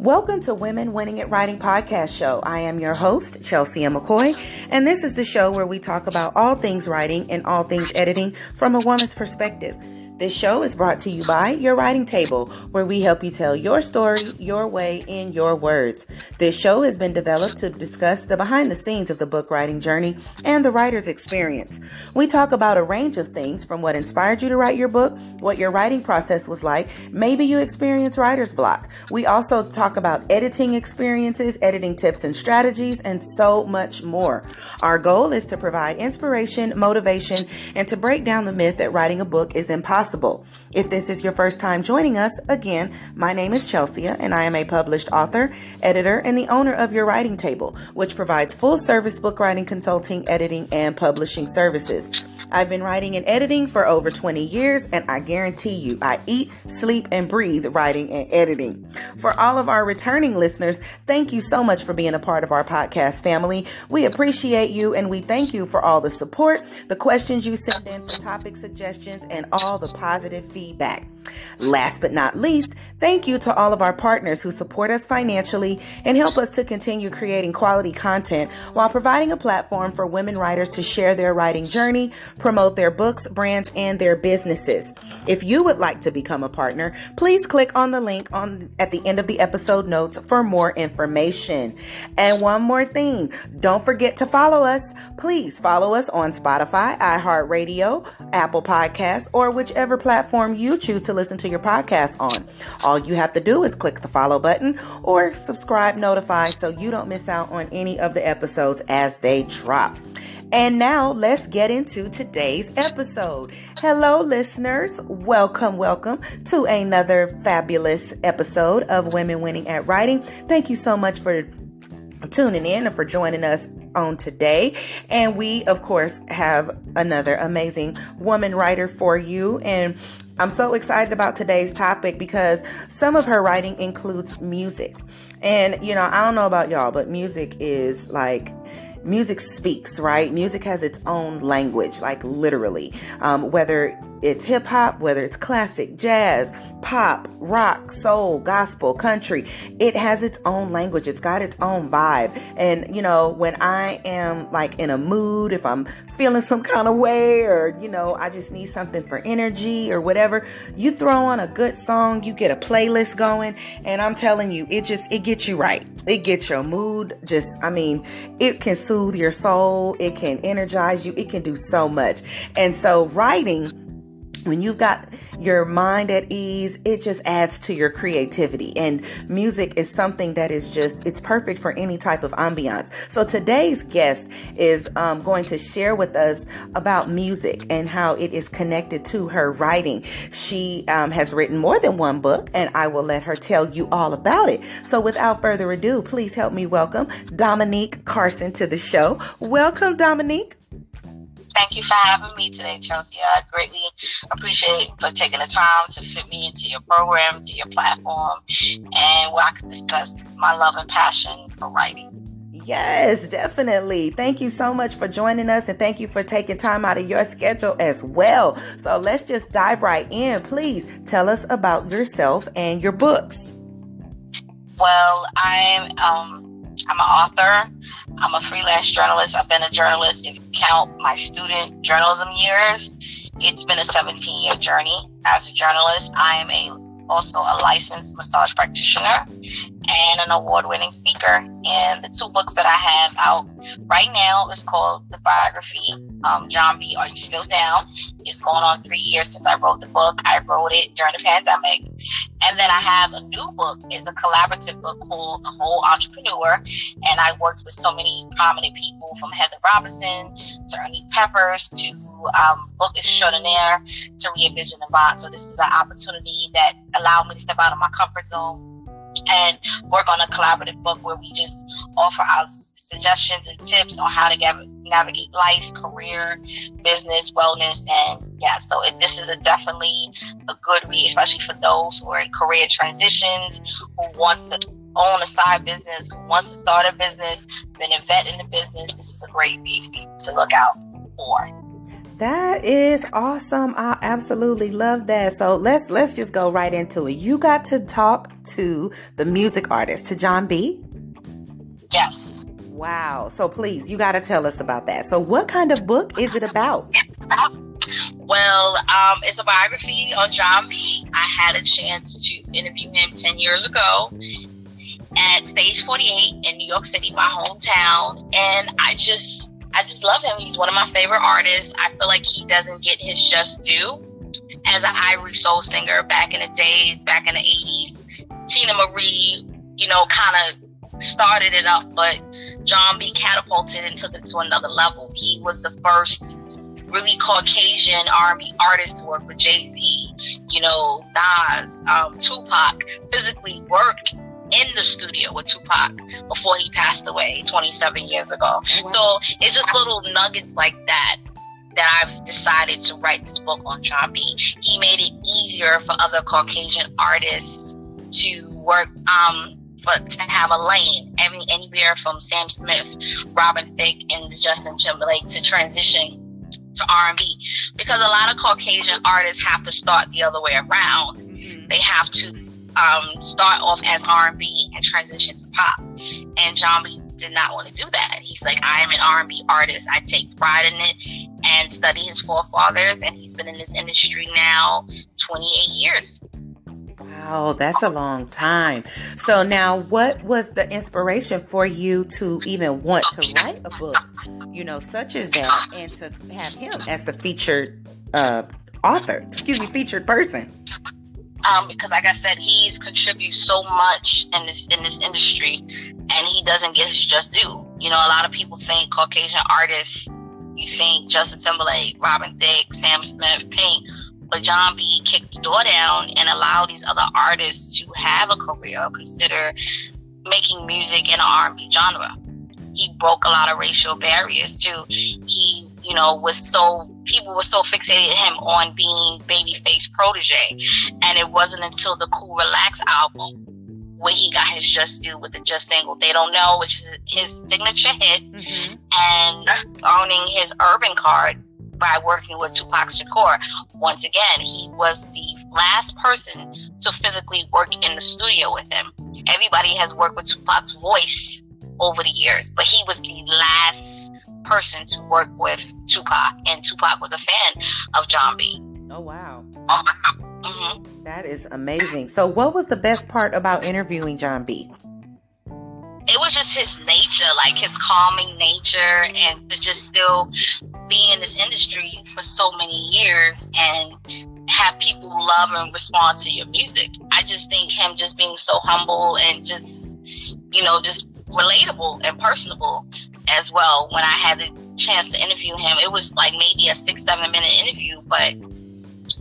Welcome to Women Winning at Writing podcast show. I am your host, Chelsea. McCoy, and this is the show where we talk about all things writing and all things editing from a woman's perspective. This show is brought to you by Your Writing Table, where we help you tell your story your way in your words. This show has been developed to discuss the behind the scenes of the book writing journey and the writer's experience. We talk about a range of things from what inspired you to write your book, what your writing process was like, maybe you experienced writer's block. We also talk about editing experiences, editing tips and strategies, and so much more. Our goal is to provide inspiration, motivation, and to break down the myth that writing a book is impossible possible. If this is your first time joining us, again, my name is Chelsea and I am a published author, editor, and the owner of Your Writing Table, which provides full service book writing consulting, editing, and publishing services. I've been writing and editing for over 20 years, and I guarantee you, I eat, sleep, and breathe writing and editing. For all of our returning listeners, thank you so much for being a part of our podcast family. We appreciate you, and we thank you for all the support, the questions you send in for topic suggestions, and all the positive feedback. Last but not least, thank you to all of our partners who support us financially and help us to continue creating quality content while providing a platform for women writers to share their writing journey, promote their books, brands, and their businesses. If you would like to become a partner, please click on the link on at the end of the episode notes for more information. And one more thing, don't forget to follow us. Please follow us on Spotify, iHeartRadio, Apple Podcasts, or whichever platform you choose to listen to your podcast on. All you have to do is click the follow button or subscribe notify so you don't miss out on any of the episodes as they drop. And now let's get into today's episode. Hello, listeners. Welcome, welcome to another fabulous episode of Women Winning at Writing. Thank you so much for tuning in and for joining us on today. And we, of course, have another amazing woman writer for you. And I'm so excited about today's topic because some of her writing includes music. And, you know, I don't know about y'all, but music is like, music speaks, right? Music has its own language, like literally. Um, whether it's hip hop, whether it's classic, jazz, pop, rock, soul, gospel, country, it has its own language. It's got its own vibe. And, you know, when I am like in a mood, if I'm feeling some kind of way or, you know, I just need something for energy or whatever, you throw on a good song, you get a playlist going, and I'm telling you, it just, it gets you right. It gets your mood just, I mean, it can soothe your soul, it can energize you, it can do so much. And so writing when you've got your mind at ease, it just adds to your creativity. And music is something that is just, it's perfect for any type of ambiance. So today's guest is um, going to share with us about music and how it is connected to her writing. She um, has written more than one book, and I will let her tell you all about it. So without further ado, please help me welcome Dominique Carson to the show. Welcome, Dominique. Thank you for having me today, Chelsea. I greatly appreciate for taking the time to fit me into your program, to your platform, and where I can discuss my love and passion for writing. Yes, definitely. Thank you so much for joining us and thank you for taking time out of your schedule as well. So let's just dive right in. Please tell us about yourself and your books. Well, I'm um, I'm an author. I'm a freelance journalist. I've been a journalist, if you count my student journalism years, it's been a 17 year journey as a journalist. I am a also a licensed massage practitioner and an award winning speaker. And the two books that I have out right now is called The Biography. Um, Jon B. Are You Still Down? It's going on three years since I wrote the book. I wrote it during the pandemic. And then I have a new book. It's a collaborative book called The Whole Entrepreneur. And I worked with so many prominent people from Heather Robinson to Ernie Peppers to um, book extraordinaire to re-envision the bond. So this is an opportunity that allowed me to step out of my comfort zone and work on a collaborative book where we just offer our suggestions and tips on how to navigate life, career, business, wellness, and yeah. So it, this is a definitely a good read, especially for those who are in career transitions, who wants to own a side business, who wants to start a business, been a vet in the business. This is a great read to look out for. That is awesome. I absolutely love that. So let's let's just go right into it. You got to talk to the music artist, to Jon B. Yes. Wow. So please, you got to tell us about that. So what kind of book is it about? Well, um, it's a biography on Jon B. I had a chance to interview him 10 years ago at Stage 48 in New York City, my hometown. And I just, I just love him. He's one of my favorite artists. I feel like he doesn't get his just due as an Ivory soul singer back in the days, back in the 80s. Teena Marie, you know, kind of started it up, but Jon B catapulted and took it to another level. He was the first really Caucasian R&B artist to work with Jay Z, you know, Nas, um, Tupac, physically work in the studio with Tupac before he passed away 27 years ago. Oh, so it's just little nuggets like that that I've decided to write this book on B. He made it easier for other Caucasian artists to work um for to have a lane every anywhere from Sam Smith, Robin Thicke, and Justin Timberlake to transition to R&B because a lot of Caucasian artists have to start the other way around. Mm-hmm. They have to um, start off as R&B and transition to pop. And Jon B did not want to do that. He's like, I am an R&B artist. I take pride in it and study his forefathers. And he's been in this industry now 28 years. Wow, that's a long time. So now what was the inspiration for you to even want to write a book, you know, such as that and to have him as the featured uh, author, excuse me, featured person? Um, because like I said, he's contributed so much in this in this industry and he doesn't get his just due. You know, a lot of people think Caucasian artists, you think Justin Timberlake, Robin Thicke, Sam Smith, Pink but Jon B kicked the door down and allowed these other artists to have a career consider making music in an R&B genre. He broke a lot of racial barriers too. He, you know, was so people were so fixated him on being babyface protege, and it wasn't until the Cool Relax album where he got his just due with the just single they don't know which is his signature hit mm-hmm. and owning his urban card by working with Tupac Shakur. Once again, he was the last person to physically work in the studio with him. Everybody has worked with Tupac's voice over the years, but he was the last person to work with Tupac, and Tupac was a fan of Jon B. Oh wow. Mm-hmm. That is amazing. So, what was the best part about interviewing Jon B? It was just his nature, like his calming nature, and to just still be in this industry for so many years and have people love and respond to your music. I just think him just being so humble and just, you know, just relatable and personable as well. When I had the chance to interview him, it was like maybe a six, seven minute interview, but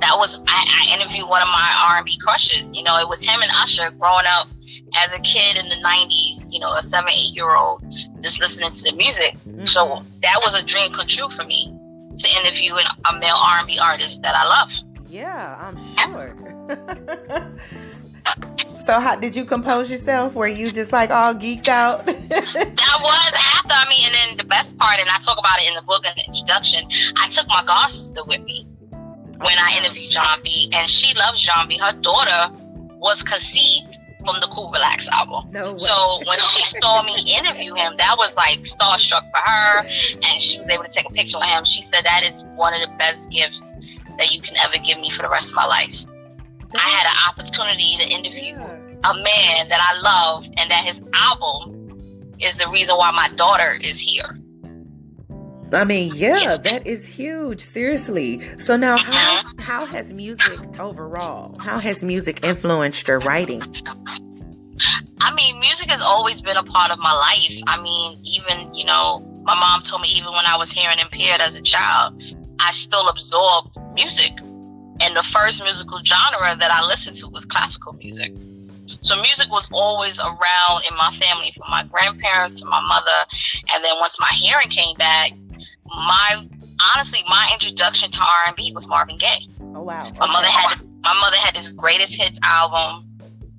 that was I, I interviewed one of my R and B crushes. You know, it was him and Usher growing up as a kid in the 90s, you know, a seven, eight year old, just listening to the music. Mm-hmm. So that was a dream come true for me to interview a male R&B artist that I love. Yeah, I'm sure. so how did you compose yourself? Were you just like all geeked out? that was after, I mean, and then the best part, and I talk about it in the book in the introduction, I took my god sister with me when I interviewed Jon B. And she loves Jon B. Her daughter was conceived from the Cool Relax album. No so when she saw me interview him, that was like starstruck for her, and she was able to take a picture with him. She said that is one of the best gifts that you can ever give me for the rest of my life. I had an opportunity to interview a man that I love, and that his album is the reason why my daughter is here. I mean, yeah, that is huge. Seriously. So now, how mm-hmm. how has music overall? How has music influenced your writing? I mean, music has always been a part of my life. I mean, even you know, my mom told me even when I was hearing impaired as a child, I still absorbed music. And the first musical genre that I listened to was classical music. So music was always around in my family, from my grandparents to my mother. And then once my hearing came back, my honestly my introduction to R and B was Marvin Gaye. Oh wow! My mother had my mother had this greatest hits album.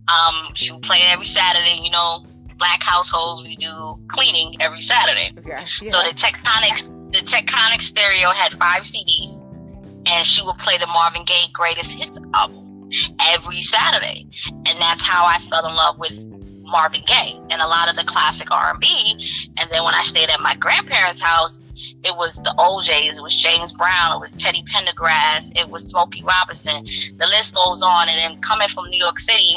Um, she would play it every Saturday. You know, black households we do cleaning every Saturday. Yeah, yeah. So the Technics the Technics Stereo had five CDs, and she would play the Marvin Gaye Greatest Hits album every Saturday, and that's how I fell in love with Marvin Gaye and a lot of the classic R&B. And then when I stayed at my grandparents' house, it was the O'Jays, it was James Brown, it was Teddy Pendergrass, it was Smokey Robinson. The list goes on. And then coming from New York City,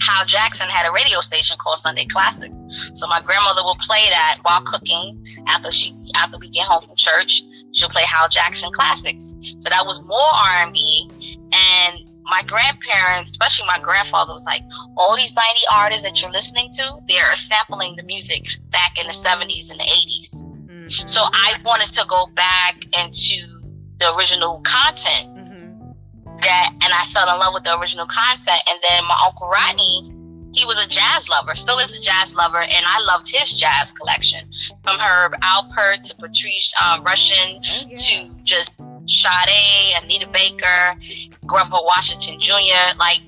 Hal Jackson had a radio station called Sunday Classic. So my grandmother would play that while cooking after she after we get home from church. She'll play Hal Jackson classics. So that was more R and B. And my grandparents, especially my grandfather, was like, all these 90 artists that you're listening to, they're sampling the music back in the 70s and the 80s. Mm-hmm. So I wanted to go back into the original content. Mm-hmm. That and I fell in love with the original content. And then my uncle Rodney, he was a jazz lover, still is a jazz lover, and I loved his jazz collection from Herb Alpert to Patrice um, Rushen oh, yeah. to just Sade, Anita Baker, Grover Washington Jr. Like,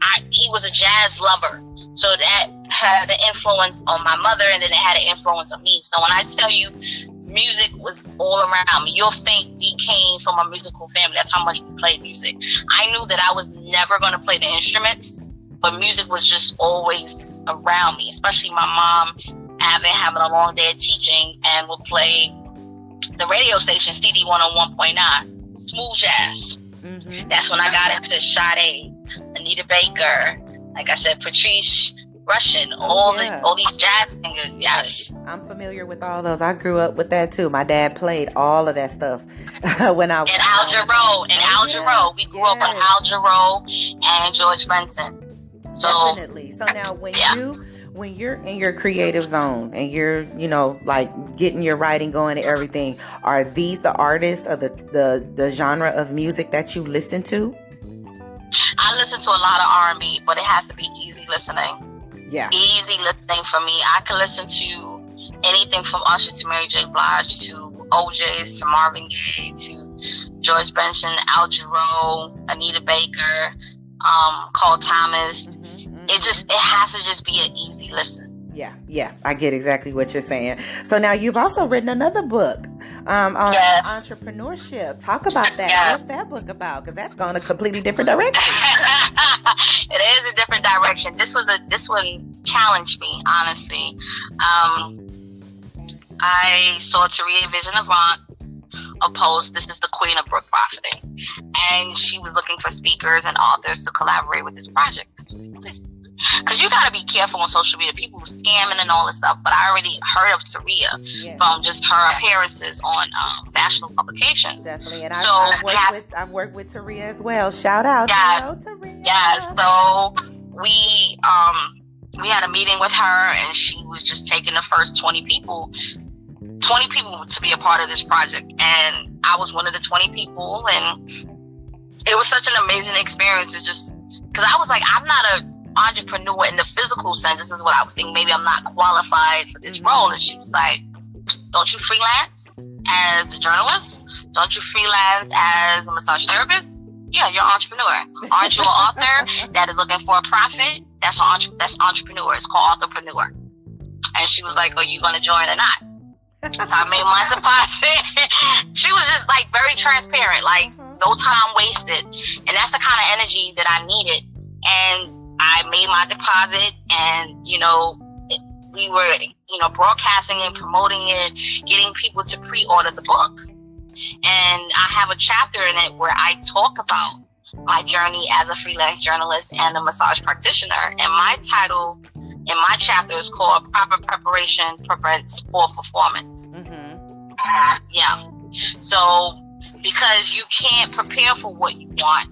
I, he was a jazz lover. So that had an influence on my mother, and then it had an influence on me. So when I tell you, music was all around me. You'll think we came from a musical family. That's how much we played music. I knew that I was never going to play the instruments, but music was just always around me, especially my mom having having a long day of teaching and would play the radio station CD 101.9, smooth jazz. Mm-hmm. That's when I got into Sade, Anita Baker, like I said, Patrice Rushen, oh, all yeah. the all these jazz singers. Yes. yes. I'm familiar with all those. I grew up with that too. My dad played all of that stuff when I was. And Al Jarreau, and Al Jarreau. We grew yes. up on Al Jarreau and George Benson. So, Definitely. So now when yeah. you when you're in your creative zone and you're, you know, like getting your writing going and everything, are these the artists or the the, the genre of music that you listen to? I listen to a lot of R and B, but it has to be easy listening. Yeah, easy listening for me. I can listen to anything from Usher to Mary J. Blige to O'Jays to Marvin Gaye to George Benson, Al Jarreau, Anita Baker, um, Carl Thomas. Mm-hmm it just it has to just be an easy listen. Yeah, yeah, I get exactly what you're saying. So now you've also written another book um, on yes. entrepreneurship. Talk about that. Yes. What's that book about? Because that's going a completely different direction. it is a different direction. This was a this one challenged me honestly. Um, I saw Taria Vision of a post. This is the queen of book profiting, and she was looking for speakers and authors to collaborate with this project. Because you got to be careful on social media. People scamming and all this stuff. But I already heard of Taria yes. from just her appearances on um, national publications. Definitely. And so I've, I've, worked have, with, I've worked with Taria as well. Shout out. Yes, Hello, Taria. Yes. So we, um, we had a meeting with her and she was just taking the first 20 people 20 people to be a part of this project and i was one of the 20 people and it was such an amazing experience it's just because i was like i'm not a entrepreneur in the physical sense. This is what I was thinking. Maybe I'm not qualified for this role. And she was like, Don't you freelance as a journalist? Don't you freelance as a massage therapist? Yeah, you're an entrepreneur. Aren't you an author that is looking for a profit? That's an entre- that's entrepreneur. It's called entrepreneur. And she was like, Are you going to join or not? so I made my deposit. she was just like very transparent, like mm-hmm. no time wasted. And that's the kind of energy that I needed. And I made my deposit and, you know, we were, you know, broadcasting and promoting it, getting people to pre order the book. And I have a chapter in it where I talk about my journey as a freelance journalist and a massage practitioner. And my title in my chapter is called Proper Preparation Prevents Poor Performance. Mm-hmm. yeah. So, because you can't prepare for what you want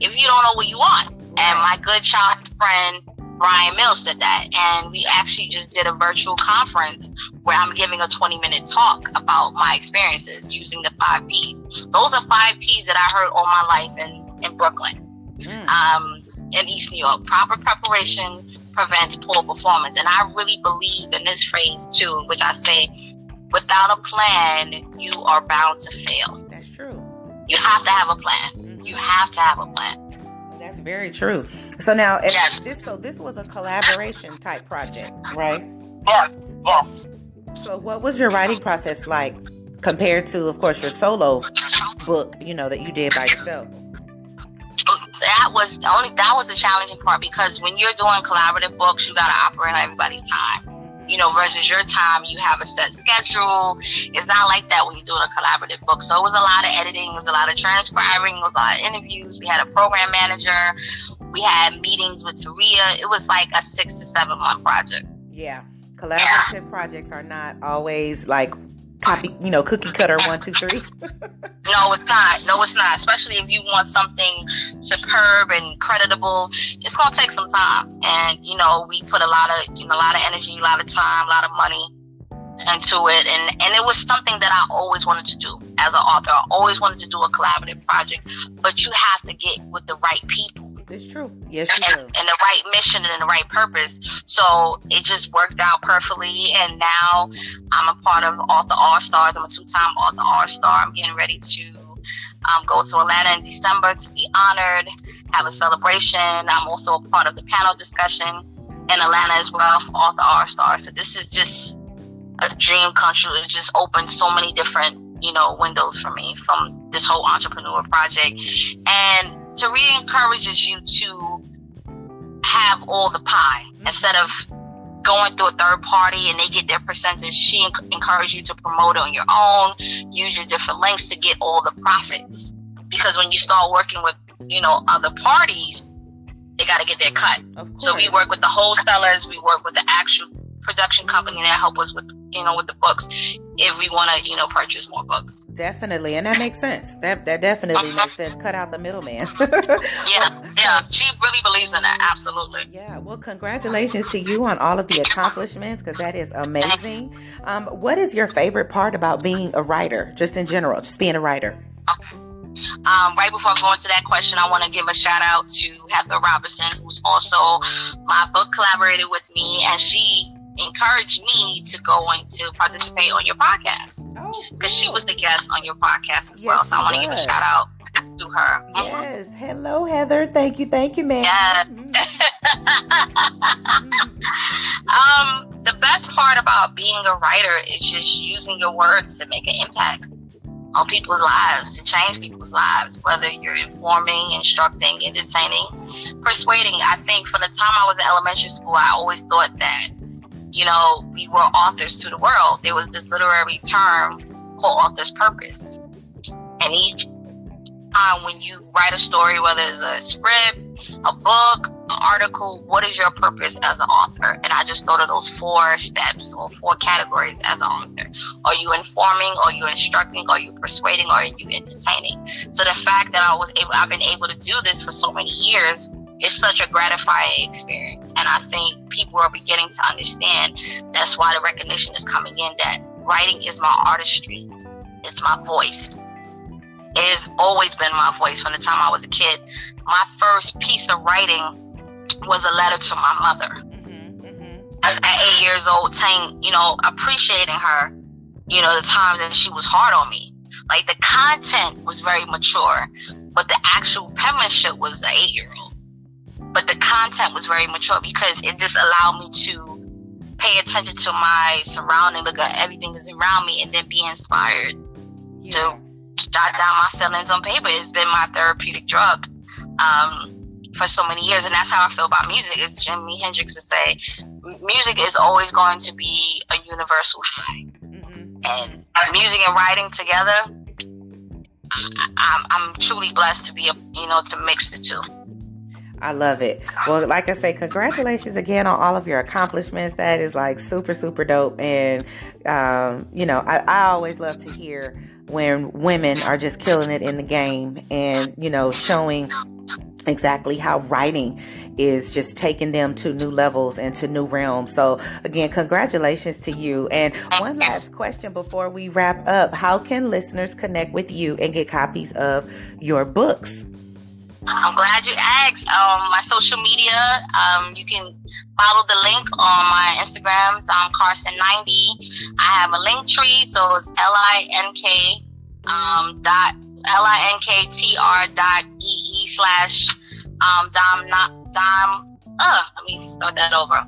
if you don't know what you want. And my good child friend Brian Mills did that. And we actually just did a virtual conference where I'm giving a 20 minute talk about my experiences using the five P's. Those are five P's that I heard all my life in, in Brooklyn, mm. um, in East New York. Proper preparation prevents poor performance. And I really believe in this phrase too, which I say, without a plan, you are bound to fail. That's true. You have to have a plan. Mm-hmm. You have to have a plan. That's mm-hmm. very true. So now, yes. this so this was a collaboration type project, right? Yeah. Yeah. So, what was your writing process like compared to, of course, your solo book, you know, that you did by yourself? That was the only that was the challenging part because when you're doing collaborative books, you got to operate on everybody's time you know, versus your time, you have a set schedule. It's not like that when you're doing a collaborative book. So it was a lot of editing, it was a lot of transcribing, it was a lot of interviews. We had a program manager, we had meetings with Taria. It was like a six to seven month project. Yeah. Collaborative yeah. projects are not always like copy, you know, cookie cutter one, two, three. no, it's not. No, it's not. Especially if you want something superb and creditable, it's gonna take some time. And you know, we put a lot of, you know, a lot of energy, a lot of time, a lot of money into it and and it was something that I always wanted to do as an author. I always wanted to do a collaborative project, but you have to get with the right people it's true. Yes, you and. And the right mission and the right purpose. So it just worked out perfectly. And now I'm a part of all the All Stars. I'm a two time All the All Star. I'm getting ready to um, go to Atlanta in December to be honored, have a celebration. I'm also a part of the panel discussion in Atlanta as well for all the All Stars. So this is just a dream come true. It just opened so many different, you know, windows for me from this whole entrepreneur project. And Taria encourages you to have all the pie instead of going through a third party and they get their percentage. She encourages you to promote it on your own, use your different links to get all the profits. Because when you start working with, you know, other parties, they got to get their cut. So we work with the wholesalers, we work with the actual production company that help us with you know with the books if we want to you know purchase more books. Definitely and that makes sense. That that definitely uh-huh. makes sense. Cut out the middleman. Yeah yeah she really believes in that absolutely. Yeah well congratulations to you on all of the accomplishments because that is amazing. Um, what is your favorite part about being a writer just in general just being a writer? Okay. Um, right before going to that question, I want to give a shout out to Heather Robinson, who's also my book collaborated with me, and she encouraged me to go and to participate on your podcast because oh, she was the guest on your podcast as yes, well. So I want to give a shout out to her. Yes. Mm-hmm. Hello, Heather. Thank you. Thank you, man. Yeah. um, the best part about being a writer is just using your words to make an impact on people's lives, to change people's lives, whether you're informing, instructing, entertaining, persuading. I think from the time I was in elementary school, I always thought that you know, we were authors to the world. There was this literary term called author's purpose. And each time when you write a story, whether it's a script, a book, an article, what is your purpose as an author? And I just thought of those four steps or four categories as an author. Are you informing? Are you instructing? Are you persuading? Are you entertaining? So the fact that I was able, I've been able to do this for so many years it's such a gratifying experience. And I think people are beginning to understand that's why the recognition is coming in that writing is my artistry, it's my voice. It has always been my voice from the time I was a kid. My first piece of writing was a letter to my mother. Mm-hmm, mm-hmm. At eight years old, saying, you know, appreciating her, you know, the times that she was hard on me. Like the content was very mature, but the actual penmanship was an eight year old but the content was very mature because it just allowed me to pay attention to my surrounding, look at everything that's around me, and then be inspired yeah. to jot down my feelings on paper. It's been my therapeutic drug um, for so many years, and that's how I feel about music. As Jimi Hendrix would say, music is always going to be a universal high, mm-hmm. and music and writing together. I'm, I'm truly blessed to be, a, you know, to mix the two. I love it. Well, like I say, congratulations again on all of your accomplishments. That is like super, super dope. And, um, you know, I, I always love to hear when women are just killing it in the game and, you know, showing exactly how writing is just taking them to new levels and to new realms. So, again, congratulations to you. And one last question before we wrap up How can listeners connect with you and get copies of your books? I'm glad you asked. Um, my social media, um, you can follow the link on my Instagram, Dom Carson 90. I have a link tree, so it's L I N K um, dot L I N K T R dot E E slash um, Dom not Dom. Uh, let me start that over.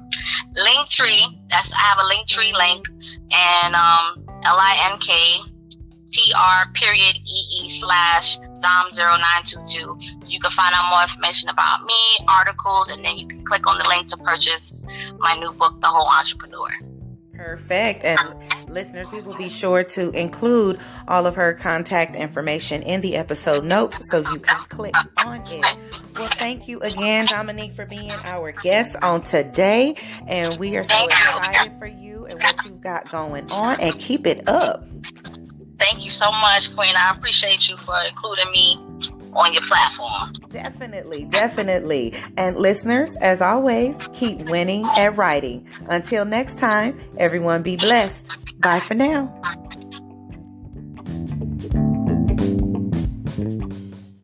Link tree. That's I have a link tree link and um, L I N K tr period ee slash dom0922. So you can find out more information about me, articles, and then you can click on the link to purchase my new book, The Whole Entrepreneur. Perfect. And listeners, we will be sure to include all of her contact information in the episode notes so you can click on it. Well, thank you again, Dominique, for being our guest on today. And we are so excited for you and what you've got going on. And keep it up. Thank you so much, Queen. I appreciate you for including me on your platform. Definitely, definitely. And listeners, as always, keep winning at writing. Until next time, everyone be blessed. Bye for now.